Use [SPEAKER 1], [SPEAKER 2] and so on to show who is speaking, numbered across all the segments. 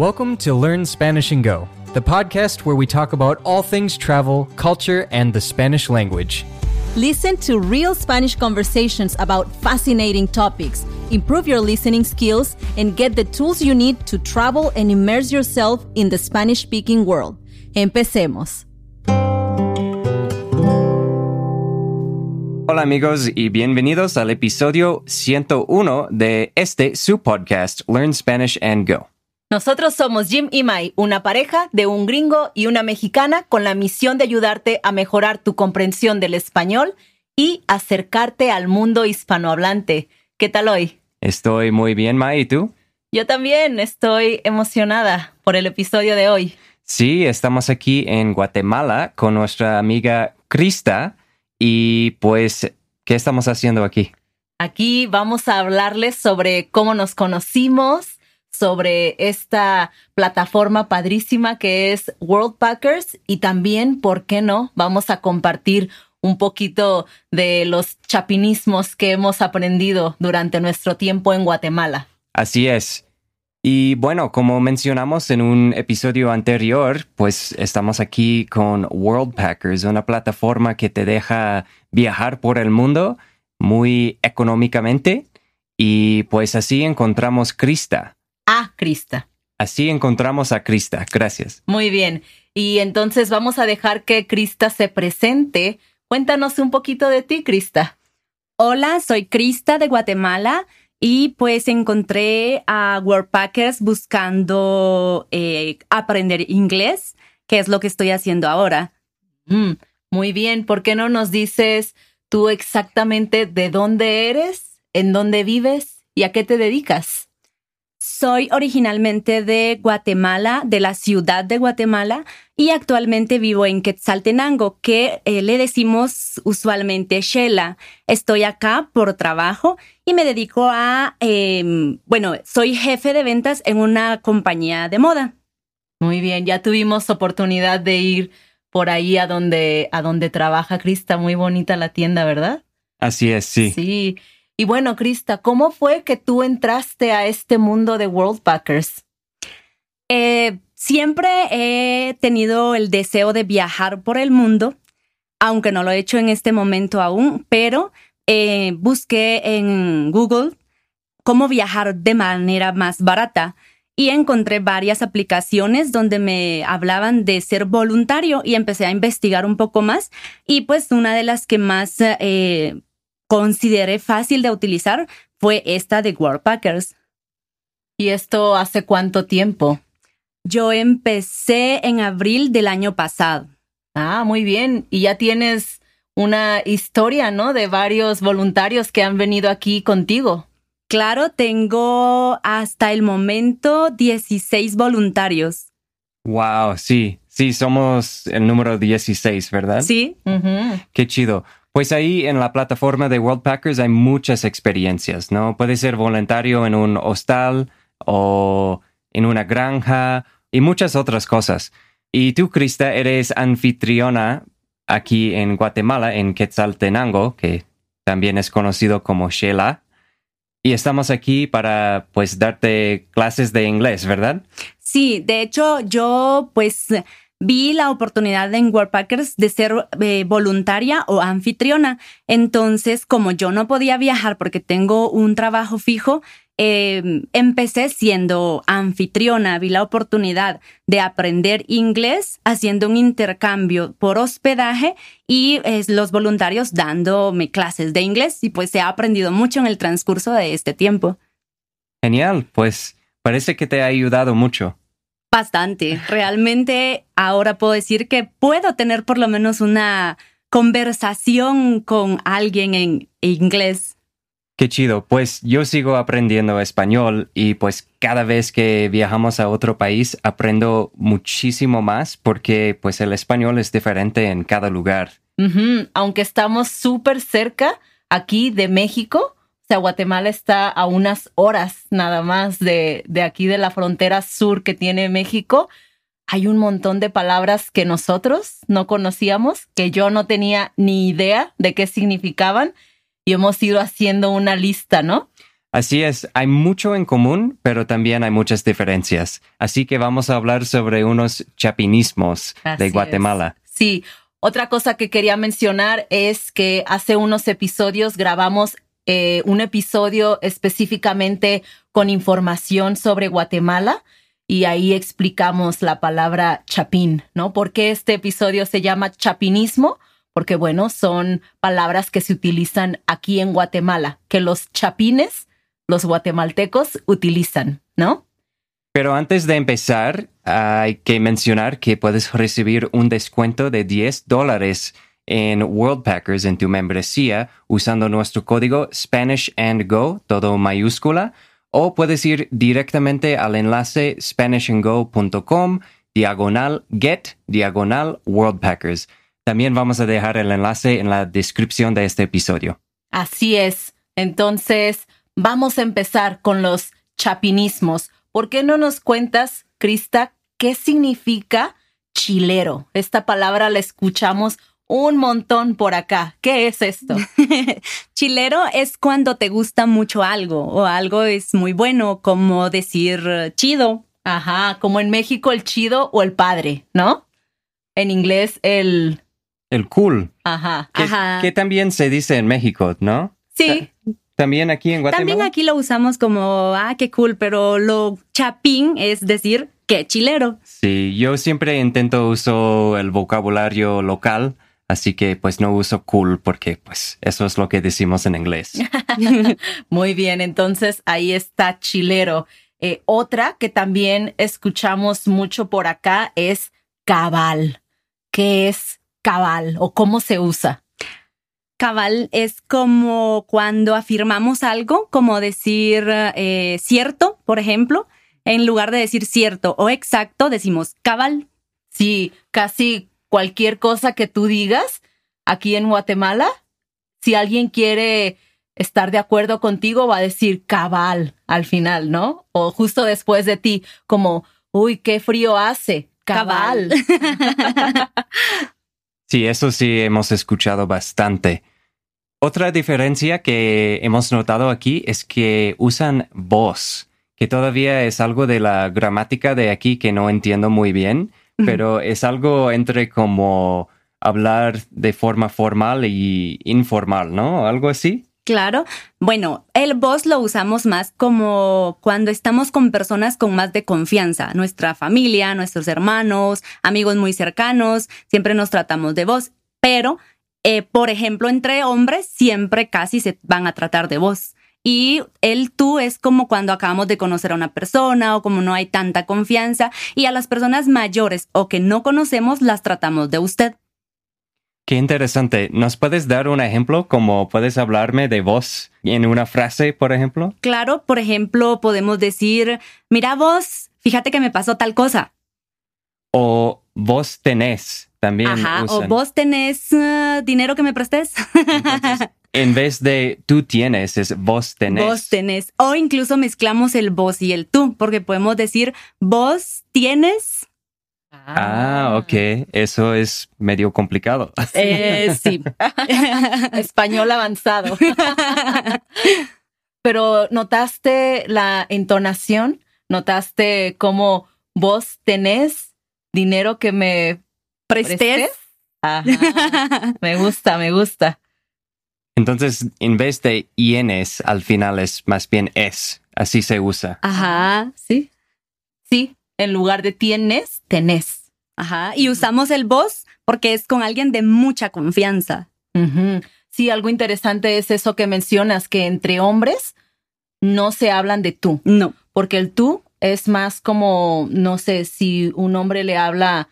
[SPEAKER 1] Welcome to Learn Spanish and Go, the podcast where we talk about all things travel, culture, and the Spanish language.
[SPEAKER 2] Listen to real Spanish conversations about fascinating topics, improve your listening skills, and get the tools you need to travel and immerse yourself in the Spanish speaking world. Empecemos.
[SPEAKER 1] Hola amigos y bienvenidos al episodio 101 de este su podcast Learn Spanish and Go.
[SPEAKER 2] Nosotros somos Jim y Mai, una pareja de un gringo y una mexicana con la misión de ayudarte a mejorar tu comprensión del español y acercarte al mundo hispanohablante. ¿Qué tal hoy?
[SPEAKER 1] Estoy muy bien, Mai, ¿y tú?
[SPEAKER 2] Yo también estoy emocionada por el episodio de hoy.
[SPEAKER 1] Sí, estamos aquí en Guatemala con nuestra amiga Krista y pues, ¿qué estamos haciendo aquí?
[SPEAKER 2] Aquí vamos a hablarles sobre cómo nos conocimos, sobre esta plataforma padrísima que es World Packers y también, ¿por qué no? Vamos a compartir un poquito de los chapinismos que hemos aprendido durante nuestro tiempo en Guatemala.
[SPEAKER 1] Así es. Y bueno, como mencionamos en un episodio anterior, pues estamos aquí con World Packers, una plataforma que te deja viajar por el mundo muy económicamente. Y pues así encontramos Krista,
[SPEAKER 2] a Krista.
[SPEAKER 1] Así encontramos a Krista. Gracias.
[SPEAKER 2] Muy bien. Y entonces vamos a dejar que Krista se presente. Cuéntanos un poquito de ti, Krista.
[SPEAKER 3] Hola, soy Krista de Guatemala y pues encontré a Wordpackers buscando eh, aprender inglés, que es lo que estoy haciendo ahora.
[SPEAKER 2] Mm, muy bien, ¿por qué no nos dices tú exactamente de dónde eres, en dónde vives y a qué te dedicas?
[SPEAKER 3] Soy originalmente de Guatemala, de la ciudad de Guatemala, y actualmente vivo en Quetzaltenango, que eh, le decimos usualmente Shela. Estoy acá por trabajo y me dedico a, em, bueno, soy jefe de ventas en una compañía de moda.
[SPEAKER 2] Muy bien, ya tuvimos oportunidad de ir por ahí a donde, a donde trabaja Crista. Muy bonita la tienda, ¿verdad?
[SPEAKER 1] Así es, sí.
[SPEAKER 2] Sí. Y bueno, Krista, ¿cómo fue que tú entraste a este mundo de World Packers?
[SPEAKER 3] Eh, siempre he tenido el deseo de viajar por el mundo, aunque no lo he hecho en este momento aún, pero eh, busqué en Google cómo viajar de manera más barata y encontré varias aplicaciones donde me hablaban de ser voluntario y empecé a investigar un poco más y pues una de las que más eh, consideré fácil de utilizar fue esta de Packers.
[SPEAKER 2] ¿Y esto hace cuánto tiempo?
[SPEAKER 3] Yo empecé en abril del año pasado.
[SPEAKER 2] Ah, muy bien. Y ya tienes una historia, ¿no? De varios voluntarios que han venido aquí contigo.
[SPEAKER 3] Claro, tengo hasta el momento 16 voluntarios.
[SPEAKER 1] Wow, sí, sí, somos el número 16, ¿verdad?
[SPEAKER 3] Sí.
[SPEAKER 1] Qué chido. Pues ahí en la plataforma de World Packers hay muchas experiencias, ¿no? Puede ser voluntario en un hostal o en una granja y muchas otras cosas. Y tú, Krista, eres anfitriona aquí en Guatemala, en Quetzaltenango, que también es conocido como Shela. Y estamos aquí para, pues, darte clases de inglés, ¿verdad?
[SPEAKER 3] Sí, de hecho, yo, pues, vi la oportunidad en Packers de ser eh, voluntaria o anfitriona. Entonces, como yo no podía viajar porque tengo un trabajo fijo, em, empecé siendo anfitriona. Vi la oportunidad de aprender inglés haciendo un intercambio por hospedaje y los voluntarios dándome clases de inglés y pues he aprendido mucho en el transcurso de este tiempo.
[SPEAKER 1] Genial, pues parece que te ha ayudado mucho.
[SPEAKER 3] Bastante. Realmente ahora puedo decir que puedo tener por lo menos una conversación con alguien en inglés.
[SPEAKER 1] Qué chido. Pues yo sigo aprendiendo español y pues cada vez que viajamos a otro país aprendo muchísimo más porque pues el español es diferente en cada lugar.
[SPEAKER 2] Aunque estamos súper cerca aquí de México, sea, Guatemala está a unas horas nada más de, de aquí de la frontera sur que tiene México. Hay un montón de palabras que nosotros no conocíamos, que yo no tenía ni idea de qué significaban y hemos ido haciendo una lista, ¿no?
[SPEAKER 1] Así es, hay mucho en común, pero también hay muchas diferencias. Así que vamos a hablar sobre unos chapinismos
[SPEAKER 2] Así
[SPEAKER 1] de
[SPEAKER 2] es.
[SPEAKER 1] Guatemala.
[SPEAKER 2] Sí, otra cosa que quería mencionar es que hace unos episodios grabamos eh, un episodio específicamente con información sobre Guatemala y ahí explicamos la palabra chapín, ¿no? ¿Por qué este episodio se llama chapinismo? Porque, bueno, son palabras que se utilizan aquí en Guatemala, que los chapines, los guatemaltecos, utilizan, ¿no?
[SPEAKER 1] Pero antes de empezar, hay que mencionar que puedes recibir un descuento de 10 dólares en Worldpackers en tu membresía usando nuestro código Spanish and Go, todo mayúscula, o puedes ir directamente al enlace spanishandgo.com diagonal get diagonal Worldpackers. También vamos a dejar el enlace en la descripción de este episodio.
[SPEAKER 2] Así es. Entonces, vamos a empezar con los chapinismos. ¿Por qué no nos cuentas, Krista, qué significa chilero? Esta palabra la escuchamos un montón por acá. ¿Qué es esto?
[SPEAKER 3] Chilero es cuando te gusta mucho algo o algo es muy bueno, como decir chido.
[SPEAKER 2] Ajá, como en México el chido o el padre, ¿no? En inglés el...
[SPEAKER 1] El cool,
[SPEAKER 2] Ajá.
[SPEAKER 1] que,
[SPEAKER 3] Ajá.
[SPEAKER 1] que también se dice en México, ¿no?
[SPEAKER 2] Sí,
[SPEAKER 1] También aquí en Guatemala.
[SPEAKER 3] También aquí lo usamos como, ah, qué cool, pero lo chapín es decir, qué chilero.
[SPEAKER 1] Sí, yo siempre intento uso el vocabulario local, así que pues no uso cool porque pues eso es lo que decimos en inglés.
[SPEAKER 2] muy bien. Entonces ahí está chilero. Eh, otra que también escuchamos mucho por acá es cabal. ¿Qué es cabal o cómo se usa?
[SPEAKER 3] Cabal es como cuando afirmamos algo, como decir eh, cierto, por ejemplo. En lugar de decir cierto o exacto, decimos cabal.
[SPEAKER 2] Sí, casi cualquier cosa que tú digas aquí en Guatemala, si alguien quiere estar de acuerdo contigo, va a decir cabal al final, ¿no? O justo después de ti, como, uy, qué frío hace. Cabal.
[SPEAKER 1] Sí, eso sí hemos escuchado bastante. Otra diferencia que hemos notado aquí es que usan voz, que todavía es algo de la gramática de aquí que no entiendo muy bien. Pero es algo entre como hablar de forma formal y informal, ¿no? Algo así.
[SPEAKER 3] Claro. Bueno, el vos lo usamos más como cuando estamos con personas con más de confianza, nuestra familia, nuestros hermanos, amigos muy cercanos, siempre nos tratamos de vos, pero, eh, por ejemplo, entre hombres siempre casi se van a tratar de vos. Y el tú es como cuando acabamos de conocer a una persona o como no hay tanta confianza y a las personas mayores o que no conocemos las tratamos de usted.
[SPEAKER 1] Qué interesante. ¿Nos puedes dar un ejemplo? Como puedes hablarme de vos en una frase, por ejemplo?
[SPEAKER 3] Claro, por ejemplo, podemos decir, mira vos, fíjate que me pasó tal cosa.
[SPEAKER 1] O vos tenés también.
[SPEAKER 3] Ajá, o
[SPEAKER 1] usan.
[SPEAKER 3] vos tenés eh, dinero que me prestes.
[SPEAKER 1] Entonces, en vez de tú tienes, es vos tenés.
[SPEAKER 3] Vos tenés. O incluso mezclamos el vos y el tú, porque podemos decir, vos tienes.
[SPEAKER 1] Ah, ok. Eso es medio complicado.
[SPEAKER 3] Eh, sí.
[SPEAKER 2] Español avanzado. Pero ¿notaste la entonación? ¿Notaste cómo vos tenés dinero que me
[SPEAKER 3] Prestes.
[SPEAKER 2] prestes? Ajá. Me gusta, me gusta.
[SPEAKER 1] Entonces, en vez de ienes, al final es más bien es. Así se usa.
[SPEAKER 3] Ajá,
[SPEAKER 2] Sí. Sí, en lugar de tienes, tenés.
[SPEAKER 3] ajá. Y usamos el vos porque es con alguien de mucha confianza.
[SPEAKER 2] Ujú. Sí, algo interesante es eso que mencionas, que entre hombres no se hablan de tú,
[SPEAKER 3] No.
[SPEAKER 2] porque el tú es más como, no sé, si un hombre le habla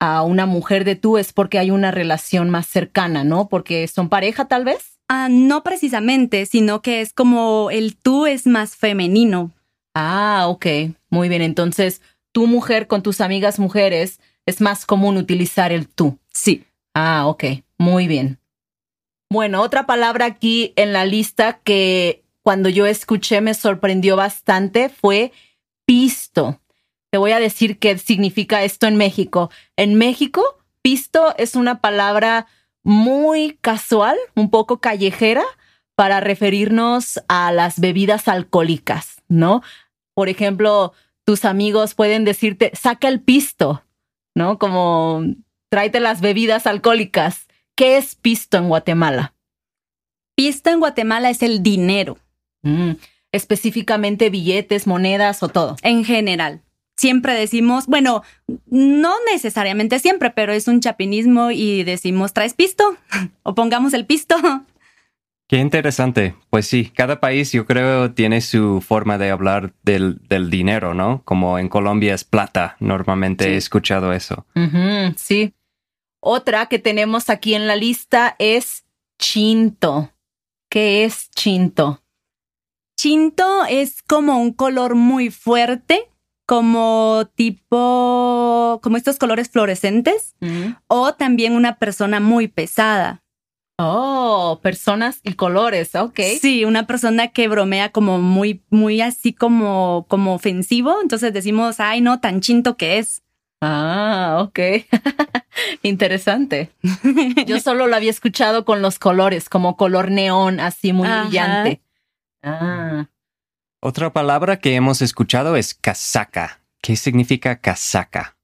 [SPEAKER 2] a una mujer de tú es porque hay una relación más cercana, ¿no? Porque son pareja tal vez.
[SPEAKER 3] Ah, no precisamente, sino que es como el tú es más femenino.
[SPEAKER 2] Ah, ok, muy bien. Entonces, tu mujer con tus amigas mujeres es más común utilizar el tú.
[SPEAKER 3] Sí.
[SPEAKER 2] Ah, ok, muy bien. Bueno, otra palabra aquí en la lista que cuando yo escuché me sorprendió bastante fue pisto. Te voy a decir qué significa esto en México. En México, pisto es una palabra muy casual, un poco callejera, para referirnos a las bebidas alcohólicas, ¿no? Por ejemplo, tus amigos pueden decirte, saca el pisto, ¿no? Como tráete las bebidas alcohólicas. ¿Qué es pisto en Guatemala?
[SPEAKER 3] Pisto en Guatemala es el dinero.
[SPEAKER 2] Mm, específicamente billetes, monedas o todo.
[SPEAKER 3] En general. Siempre decimos, bueno, no necesariamente siempre, pero es un chapinismo y decimos, ¿traes pisto? o pongamos el pisto.
[SPEAKER 1] Qué interesante. Pues sí, cada país yo creo tiene su forma de hablar del, del dinero, ¿no? Como en Colombia es plata. Normalmente he escuchado eso.
[SPEAKER 2] sí. Otra que tenemos aquí en la lista es chinto. ¿Qué es chinto?
[SPEAKER 3] Chinto es como un color muy fuerte, como tipo, como estos colores fluorescentes, o también una persona muy pesada.
[SPEAKER 2] Oh, personas y colores, ok.
[SPEAKER 3] Sí, una persona que bromea como muy, muy así como, como ofensivo. Entonces decimos, ay, no, tan chinto que es.
[SPEAKER 2] Ah, ok. Interesante. Yo solo lo había escuchado con los colores, como color neón, así muy brillante. Ah.
[SPEAKER 1] Otra palabra que hemos escuchado es casaca. ¿Qué significa casaca?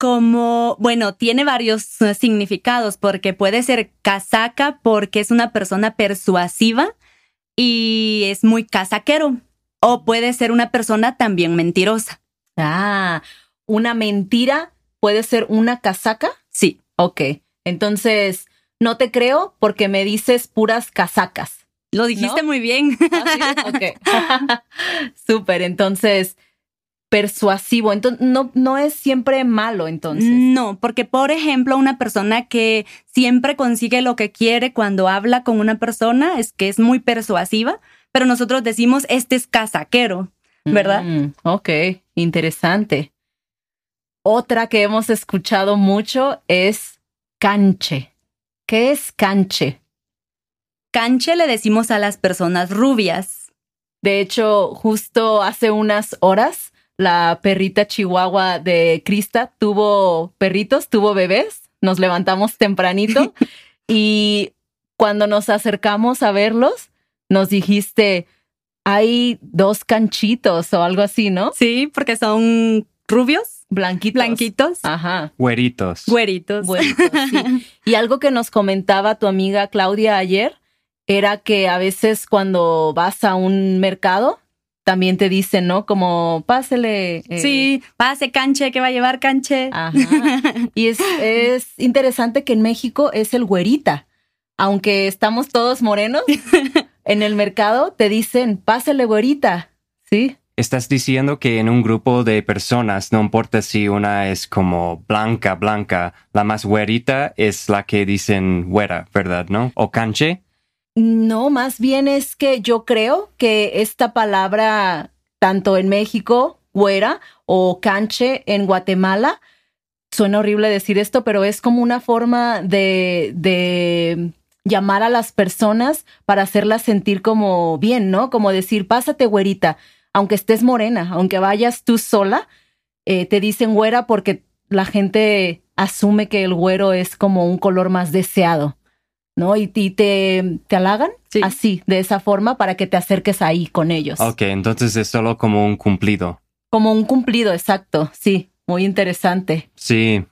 [SPEAKER 3] como, bueno, tiene varios eh, significados porque puede ser casaca porque es una persona persuasiva y es muy casaquero. O puede ser una persona también mentirosa.
[SPEAKER 2] Ah, una mentira puede ser una casaca.
[SPEAKER 3] Sí.
[SPEAKER 2] Ok. Entonces, no te creo porque me dices puras casacas.
[SPEAKER 3] Lo dijiste muy bien.
[SPEAKER 2] ¿Ah, ok. Súper. Entonces, persuasivo. Entonces, no, no es siempre malo, entonces.
[SPEAKER 3] No, porque, por ejemplo, una persona que siempre consigue lo que quiere cuando habla con una persona es que es muy persuasiva, pero nosotros decimos, este es casaquero, ¿verdad?
[SPEAKER 2] Mm, ok, interesante. Otra que hemos escuchado mucho es canche. ¿Qué es canche?
[SPEAKER 3] Canche le decimos a las personas rubias.
[SPEAKER 2] De hecho, justo hace unas horas la perrita chihuahua de Krista tuvo perritos, tuvo bebés, nos levantamos tempranito y cuando nos acercamos a verlos, nos dijiste, hay dos canchitos o algo así, ¿no?
[SPEAKER 3] Sí, porque son rubios.
[SPEAKER 2] Blanquitos.
[SPEAKER 3] Blanquitos.
[SPEAKER 2] Ajá.
[SPEAKER 1] Güeritos.
[SPEAKER 3] Güeritos.
[SPEAKER 2] Y algo que nos comentaba tu amiga Claudia ayer era que a veces cuando vas a un mercado, también te dicen, ¿no? Como pásele.
[SPEAKER 3] Eh. Sí, pase canche, que va a llevar canche.
[SPEAKER 2] Ajá. Y es, es interesante que en México es el güerita. Aunque estamos todos morenos, en el mercado te dicen, pásele güerita. ¿Sí?
[SPEAKER 1] Estás diciendo que en un grupo de personas, no importa si una es como blanca, blanca, la más güerita es la que dicen güera, ¿verdad? ¿No? O canche.
[SPEAKER 2] No, más bien es que yo creo que esta palabra, tanto en México, güera, o canche en Guatemala, suena horrible decir esto, pero es como una forma de, de llamar a las personas para hacerlas sentir como bien, ¿no? Como decir, pásate, güerita, aunque estés morena, aunque vayas tú sola, eh, te dicen güera porque la gente asume que el güero es como un color más deseado. ¿No? Y, te, te halagan así, de esa forma, para que te acerques ahí con ellos.
[SPEAKER 1] Ok, entonces es solo como un cumplido.
[SPEAKER 2] Como un cumplido, exacto, sí, muy interesante.
[SPEAKER 1] Sí.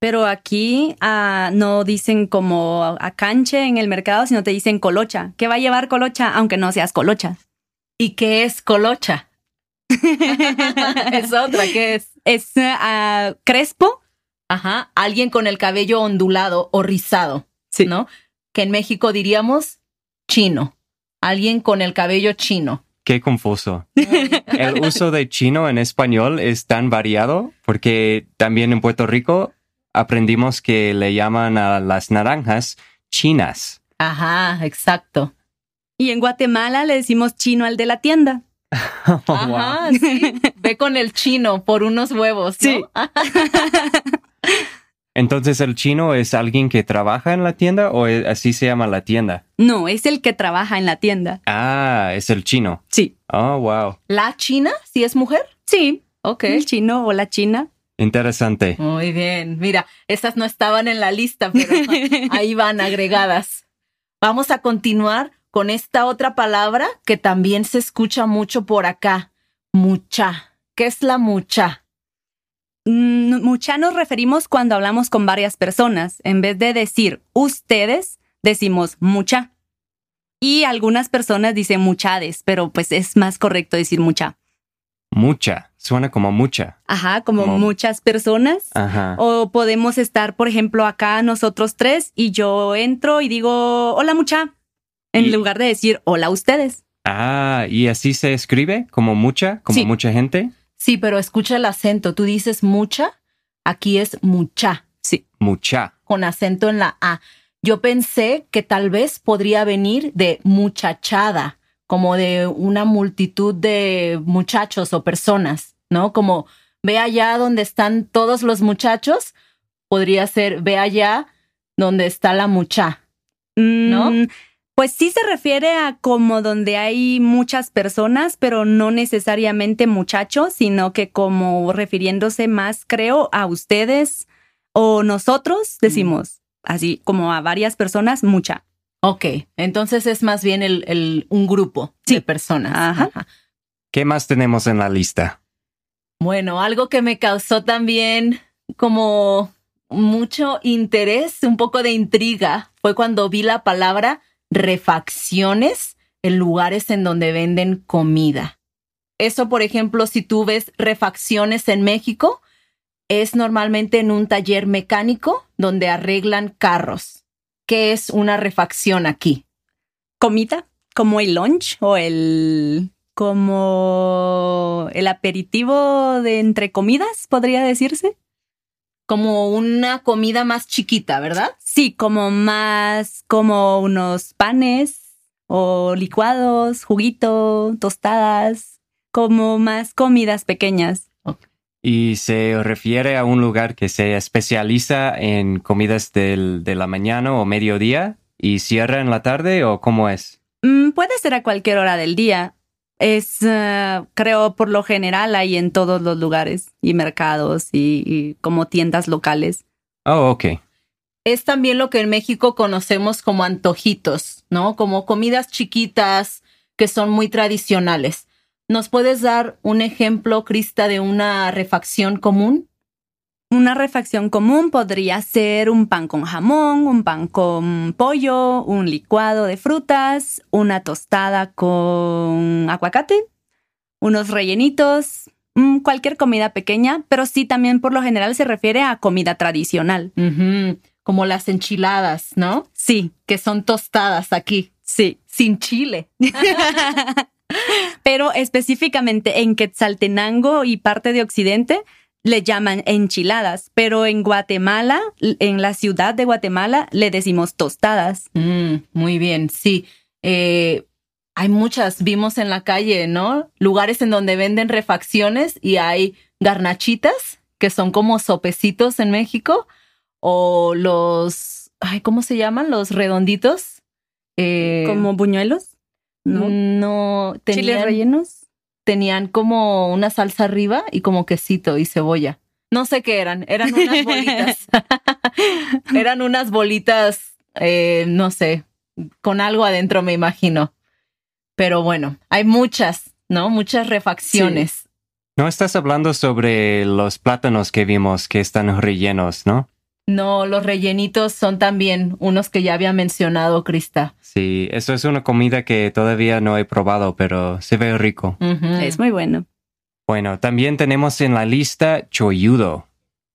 [SPEAKER 3] Pero aquí ah, no dicen como a canche en el mercado, sino te dicen colocha. ¿Qué va a llevar colocha? Aunque no seas colocha.
[SPEAKER 2] ¿Y qué es colocha? es otra, ¿qué es?
[SPEAKER 3] Es uh, crespo.
[SPEAKER 2] Ajá, alguien con el cabello ondulado o rizado. ¿No? Que en México diríamos chino, alguien con el cabello chino.
[SPEAKER 1] Qué confuso. el uso de chino en español es tan variado porque también en Puerto Rico aprendimos que le llaman a las naranjas chinas.
[SPEAKER 2] Ajá, exacto.
[SPEAKER 3] Y en Guatemala le decimos chino al de la tienda.
[SPEAKER 2] Ajá, sí. Ve con el chino por unos huevos, ¿no? Sí.
[SPEAKER 1] Entonces, ¿el chino es alguien que trabaja en la tienda o así se llama la tienda?
[SPEAKER 3] No, es el que trabaja en la tienda.
[SPEAKER 1] Ah, es el chino.
[SPEAKER 3] Sí.
[SPEAKER 1] Oh, wow.
[SPEAKER 2] ¿La china? ¿Si es mujer?
[SPEAKER 3] Sí. Ok. El chino o la china.
[SPEAKER 1] Interesante.
[SPEAKER 2] Muy bien. Mira, estas no estaban en la lista, pero ahí van agregadas. Vamos a continuar con esta otra palabra que también se escucha mucho por acá. Mucha. ¿Qué es la mucha?
[SPEAKER 3] Mm, mucha nos referimos cuando hablamos con varias personas. En vez de decir ustedes, decimos mucha. Y algunas personas dicen muchades, pero pues es más correcto decir mucha.
[SPEAKER 1] Mucha. Suena como mucha.
[SPEAKER 3] Ajá, como
[SPEAKER 1] Como-
[SPEAKER 3] muchas personas.
[SPEAKER 1] Ajá.
[SPEAKER 3] O podemos estar, por ejemplo, acá nosotros tres y yo entro y digo, hola mucha, en
[SPEAKER 1] Y-
[SPEAKER 3] lugar de decir, hola ustedes.
[SPEAKER 1] Ah, ¿y así se escribe? ¿Como mucha? ¿Como
[SPEAKER 3] Sí.
[SPEAKER 1] mucha gente?
[SPEAKER 2] Sí, pero escucha el acento. Tú dices mucha, aquí es mucha,
[SPEAKER 3] Sí.
[SPEAKER 1] Mucha.
[SPEAKER 2] con acento en la A. Yo pensé que tal vez podría venir de muchachada, como de una multitud de muchachos o personas, ¿no? Como ve allá donde están todos los muchachos, podría ser ve allá donde está la mucha. ¿No?
[SPEAKER 3] Mm, Pues sí se refiere a como donde hay muchas personas, pero no necesariamente muchachos, sino que como refiriéndose más, creo, a ustedes o nosotros, decimos así como a varias personas, mucha.
[SPEAKER 2] Ok, entonces es más bien el, el- un grupo de personas.
[SPEAKER 3] Ajá.
[SPEAKER 1] ¿Qué más tenemos en la lista?
[SPEAKER 2] Bueno, algo que me causó también como mucho interés, un poco de intriga, fue cuando vi la palabra refacciones en lugares en donde venden comida. Eso, por ejemplo, si tú ves refacciones en México, es normalmente en un taller mecánico donde arreglan carros. ¿Qué es una refacción aquí?
[SPEAKER 3] Comida, como el lunch o el como el aperitivo de entre comidas, podría decirse.
[SPEAKER 2] Como una comida más chiquita, ¿verdad?
[SPEAKER 3] Sí, como más como unos panes o licuados, juguito, tostadas, como más comidas pequeñas.
[SPEAKER 1] ¿Y se refiere a un lugar que se especializa en comidas del- de la mañana o mediodía y cierra en la tarde o cómo es?
[SPEAKER 3] Mm, puede ser a cualquier hora del día. Es, eh, creo, por lo general hay en todos los lugares y mercados y, y como tiendas locales.
[SPEAKER 1] Oh, ok.
[SPEAKER 2] es también lo que en México conocemos como antojitos, ¿no? Como comidas chiquitas que son muy tradicionales. ¿Nos puedes dar un ejemplo, Crista, de una refacción común?
[SPEAKER 3] Una refacción común podría ser un pan con jamón, un pan con pollo, un licuado de frutas, una tostada con aguacate, unos rellenitos, mm, cualquier comida pequeña, pero sí también por lo general se refiere a comida tradicional.
[SPEAKER 2] Como las enchiladas, ¿no?
[SPEAKER 3] Sí,
[SPEAKER 2] Que son tostadas aquí,
[SPEAKER 3] sí.
[SPEAKER 2] sin chile.
[SPEAKER 3] pero específicamente en Quetzaltenango y parte de Occidente le llaman enchiladas, pero en Guatemala, en la ciudad de Guatemala, le decimos tostadas.
[SPEAKER 2] Mm, muy bien, sí. Eh, hay muchas, vimos en la calle, ¿no? Lugares en donde venden refacciones y hay garnachitas, que son como sopecitos en México, o los, ay, ¿cómo se llaman? Los redonditos. Eh,
[SPEAKER 3] como buñuelos, ¿no?
[SPEAKER 2] No,
[SPEAKER 3] Chiles rellenos.
[SPEAKER 2] Tenían como una salsa arriba y como quesito y cebolla. No sé qué eran, eran unas bolitas. eran unas bolitas, eh, no sé, con algo adentro me imagino. Pero bueno, hay muchas, ¿no? Muchas refacciones.
[SPEAKER 1] No estás hablando sobre los plátanos que vimos que están rellenos, ¿no?
[SPEAKER 2] No, los rellenitos son también unos que ya había mencionado, Krista.
[SPEAKER 1] Sí, eso es una comida que todavía no he probado, pero se ve rico.
[SPEAKER 3] Es muy bueno.
[SPEAKER 1] Bueno, también tenemos en la lista choyudo.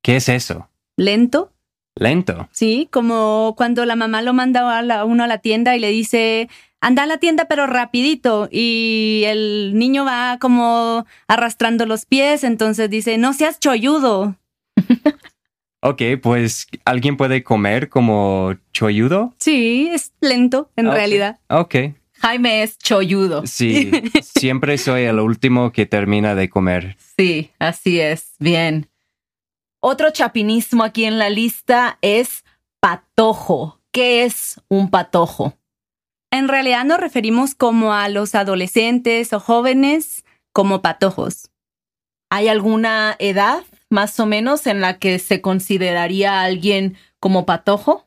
[SPEAKER 1] ¿Qué es eso?
[SPEAKER 3] Lento,
[SPEAKER 1] Lento.
[SPEAKER 3] sí, como cuando la mamá lo manda a, la- a uno a la tienda y le dice, anda a la tienda pero rapidito y el niño va como arrastrando los pies, entonces dice, no seas cholludo.
[SPEAKER 1] Ok, pues alguien puede comer como choyudo.
[SPEAKER 3] Sí, es lento en
[SPEAKER 1] Ok.
[SPEAKER 3] realidad.
[SPEAKER 1] Ok.
[SPEAKER 2] Jaime es cholludo.
[SPEAKER 1] Sí, siempre soy el último que termina de comer.
[SPEAKER 2] Sí, así es. Bien. Otro chapinismo aquí en la lista es patojo. ¿Qué es un patojo?
[SPEAKER 3] En realidad nos referimos como a los adolescentes o jóvenes como patojos.
[SPEAKER 2] ¿Hay alguna edad más o menos en la que se consideraría a alguien como patojo?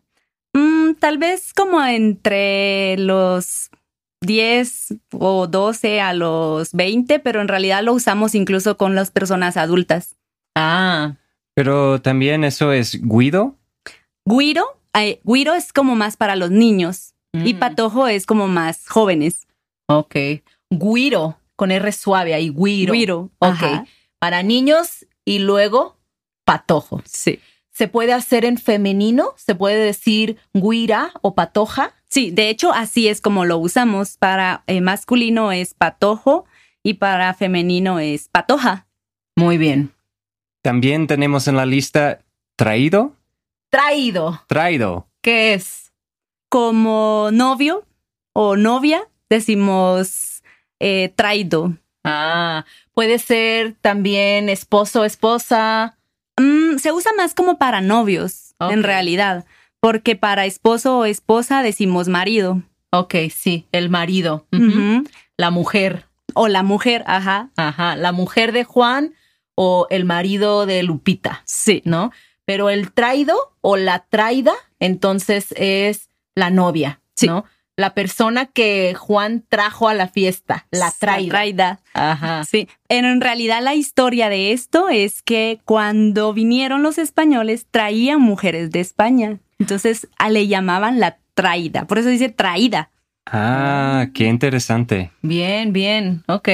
[SPEAKER 3] Mm, tal vez como entre los 10 o 12 a los 20, pero en realidad lo usamos incluso con las personas adultas.
[SPEAKER 2] Ah,
[SPEAKER 1] Pero también eso es guido.
[SPEAKER 3] Guiro, eh, guiro es como más para los niños y
[SPEAKER 2] Mm.
[SPEAKER 3] patojo es como más jóvenes.
[SPEAKER 2] ok. Guiro, con R suave ahí, guiro.
[SPEAKER 3] Guiro,
[SPEAKER 2] Ok.
[SPEAKER 3] ajá.
[SPEAKER 2] Para niños y luego patojo.
[SPEAKER 3] Sí.
[SPEAKER 2] ¿Se puede hacer en femenino? ¿Se puede decir guira o patoja?
[SPEAKER 3] Sí, de hecho así es como lo usamos. Para eh, masculino es patojo y para femenino es patoja.
[SPEAKER 2] Muy bien.
[SPEAKER 1] También tenemos en la lista traído.
[SPEAKER 2] Traído.
[SPEAKER 1] Traído.
[SPEAKER 2] ¿Qué es?
[SPEAKER 3] Como novio o novia decimos eh, traído.
[SPEAKER 2] Ah, puede ser también esposo, esposa.
[SPEAKER 3] Mm, se usa más como para novios, en realidad, porque para esposo o esposa decimos marido.
[SPEAKER 2] Ok, sí, el marido. La mujer.
[SPEAKER 3] O la mujer, ajá.
[SPEAKER 2] Ajá, la mujer de Juan o el marido de Lupita,
[SPEAKER 3] Sí.
[SPEAKER 2] ¿no? Pero el traído o la traída, entonces es la novia,
[SPEAKER 3] Sí.
[SPEAKER 2] ¿no? La persona que Juan trajo a la fiesta, la traída.
[SPEAKER 3] traída.
[SPEAKER 2] Ajá.
[SPEAKER 3] Sí. Pero en realidad la historia de esto es que cuando vinieron los españoles traían mujeres de España. Entonces a le llamaban la traída. Por eso dice traída.
[SPEAKER 1] Ah, qué interesante.
[SPEAKER 2] Bien, bien, ok.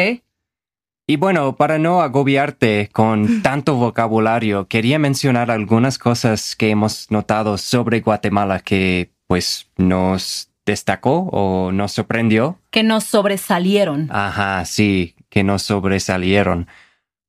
[SPEAKER 1] Y bueno, para no agobiarte con tanto vocabulario, quería mencionar algunas cosas que hemos notado sobre Guatemala que pues nos destacó o nos sorprendió.
[SPEAKER 2] Que nos sobresalieron.
[SPEAKER 1] Ajá, sí, que nos sobresalieron.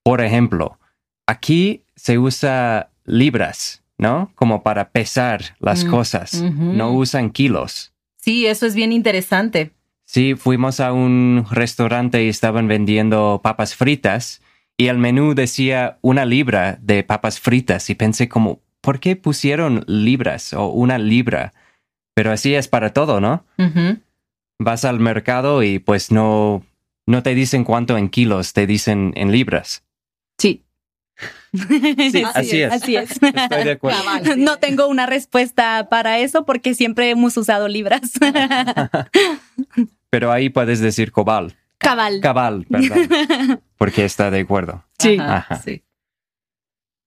[SPEAKER 1] Por ejemplo, aquí se usa libras, ¿no? Como para pesar las
[SPEAKER 2] Mm,
[SPEAKER 1] cosas. No usan kilos.
[SPEAKER 2] Sí, eso es bien interesante.
[SPEAKER 1] Sí, fuimos a un restaurante y estaban vendiendo papas fritas y el menú decía una libra de papas fritas y pensé como, ¿por qué pusieron libras o una libra? Pero así es para todo, ¿no? Vas al mercado y pues no, no te dicen cuánto en kilos, te dicen en libras.
[SPEAKER 3] Sí.
[SPEAKER 1] Sí, así es.
[SPEAKER 3] Así es.
[SPEAKER 1] Estoy de acuerdo.
[SPEAKER 3] No tengo una respuesta para eso porque siempre hemos usado libras.
[SPEAKER 1] Pero ahí puedes decir cobal.
[SPEAKER 3] Cabal.
[SPEAKER 1] Cabal, perdón. Porque está de acuerdo.
[SPEAKER 3] Sí.
[SPEAKER 2] Ajá,
[SPEAKER 1] Ajá.
[SPEAKER 2] sí.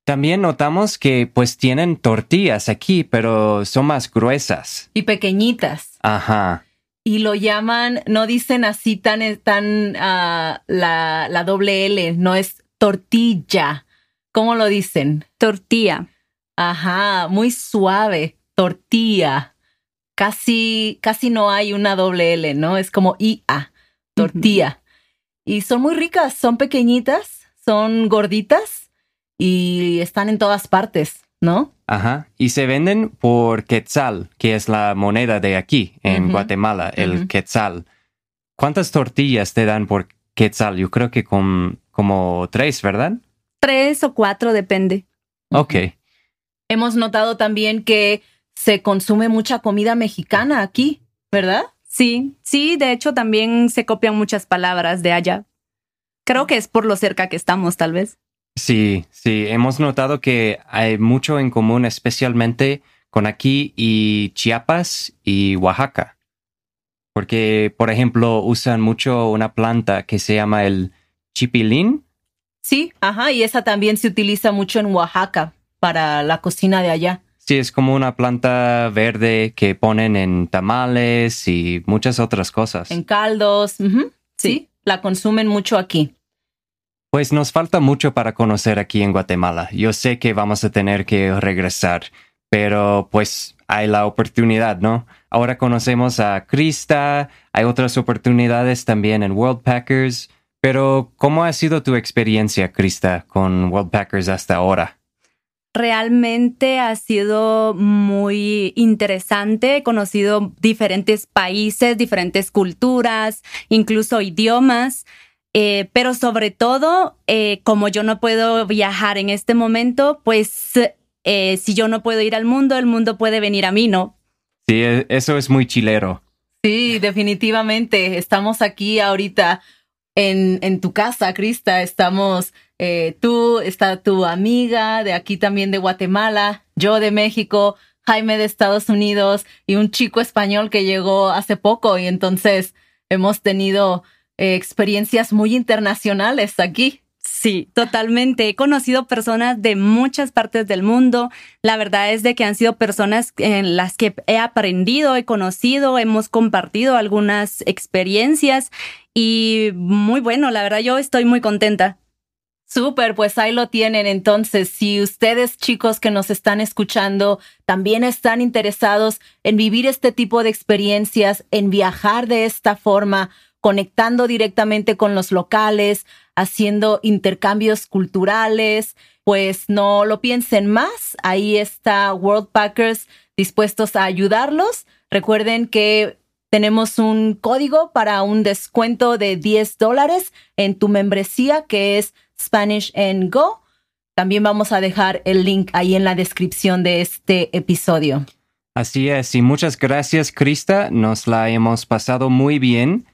[SPEAKER 1] También notamos que pues tienen tortillas aquí, pero son más gruesas.
[SPEAKER 2] Y pequeñitas.
[SPEAKER 1] Ajá.
[SPEAKER 2] Y lo llaman, no dicen así tan, tan ah, la, la doble L, no es tortilla. ¿Cómo lo dicen?
[SPEAKER 3] Tortilla.
[SPEAKER 2] Ajá, muy suave, tortilla. Casi, casi no hay una doble L, ¿no? Es como IA, tortilla. Y son muy ricas, son pequeñitas, son gorditas y están en todas partes, ¿no?
[SPEAKER 1] Ajá. Y se venden por quetzal, que es la moneda de aquí, en. Guatemala, el quetzal. ¿Cuántas tortillas te dan por quetzal? Yo creo que con, como tres, ¿verdad?
[SPEAKER 3] Tres o cuatro, depende.
[SPEAKER 1] Ok.
[SPEAKER 2] Hemos notado también que se consume mucha comida mexicana aquí, ¿verdad?
[SPEAKER 3] Sí, sí, de hecho también se copian muchas palabras de allá. Creo que es por lo cerca que estamos, tal vez.
[SPEAKER 1] Sí, sí, hemos notado que hay mucho en común, especialmente con aquí y Chiapas y Oaxaca. Porque, por ejemplo, usan mucho una planta que se llama el chipilín.
[SPEAKER 2] Sí, ajá, y esa también se utiliza mucho en Oaxaca para la cocina de allá.
[SPEAKER 1] Sí, es como una planta verde que ponen en tamales y muchas otras cosas.
[SPEAKER 2] En caldos. Sí. la consumen mucho aquí.
[SPEAKER 1] Pues nos falta mucho para conocer aquí en Guatemala. Yo sé que vamos a tener que regresar, pero pues hay la oportunidad, ¿no? Ahora conocemos a Krista, hay otras oportunidades también en World Packers, pero ¿cómo ha sido tu experiencia, Krista, con World Packers hasta ahora?
[SPEAKER 3] Realmente ha sido muy interesante. He conocido diferentes países, diferentes culturas, incluso idiomas. Eh, pero sobre todo, eh, como yo no puedo viajar en este momento, pues eh, si yo no puedo ir al mundo, el mundo puede venir a mí, ¿no?
[SPEAKER 1] Sí, e- eso es muy chilero.
[SPEAKER 2] Sí, definitivamente. Estamos aquí ahorita en, en tu casa, Krista. Estamos eh, tú, está tu amiga de aquí también de Guatemala, yo de México, Jaime de Estados Unidos y un chico español que llegó hace poco y entonces hemos tenido experiencias muy internacionales aquí.
[SPEAKER 3] Sí, totalmente. He conocido personas de muchas partes del mundo. La verdad es de que han sido personas en las que he aprendido, he conocido, hemos compartido algunas experiencias y muy bueno, la verdad yo estoy muy contenta.
[SPEAKER 2] Súper, pues ahí lo tienen. Entonces, si ustedes chicos que nos están escuchando también están interesados en vivir este tipo de experiencias, en viajar de esta forma, conectando directamente con los locales, haciendo intercambios culturales, pues no lo piensen más. Ahí está World Packers dispuestos a ayudarlos. Recuerden que tenemos un código para un descuento de 10 dólares en tu membresía que es Spanish and Go. También vamos a dejar el link ahí en la descripción de este episodio.
[SPEAKER 1] Así es, y muchas gracias, Krista. Nos la hemos pasado muy bien.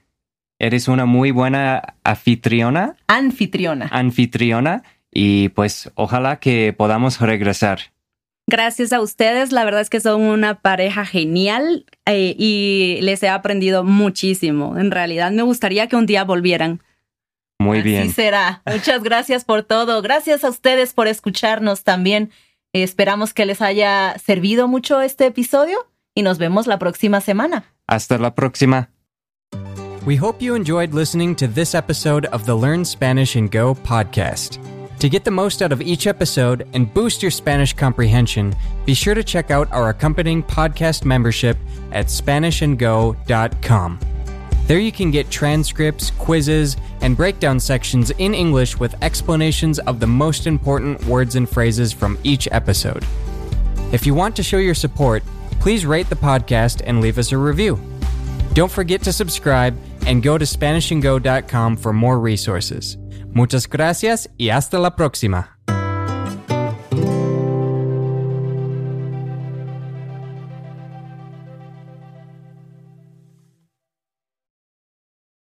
[SPEAKER 1] Eres una muy buena anfitriona.
[SPEAKER 2] Anfitriona.
[SPEAKER 1] Anfitriona. Y pues ojalá que podamos regresar.
[SPEAKER 3] Gracias a ustedes, la verdad es que son una pareja genial eh, y les he aprendido muchísimo. En realidad me gustaría que un día volvieran.
[SPEAKER 1] Muy bien.
[SPEAKER 2] Así será. Muchas gracias por todo. Gracias a ustedes por escucharnos también. esperamos que les haya servido mucho este episodio y nos vemos la próxima semana.
[SPEAKER 1] Hasta la próxima.
[SPEAKER 4] We hope you enjoyed listening to this episode of the Learn Spanish and Go podcast. To get the most out of each episode and boost your Spanish comprehension, be sure to check out our accompanying podcast membership at SpanishAndGo.com. There you can get transcripts, quizzes, and breakdown sections in English with explanations of the most important words and phrases from each episode. If you want to show your support, please rate the podcast and leave us a review. Don't forget to subscribe and go to SpanishAndGo.com for more resources. Muchas gracias y hasta la próxima.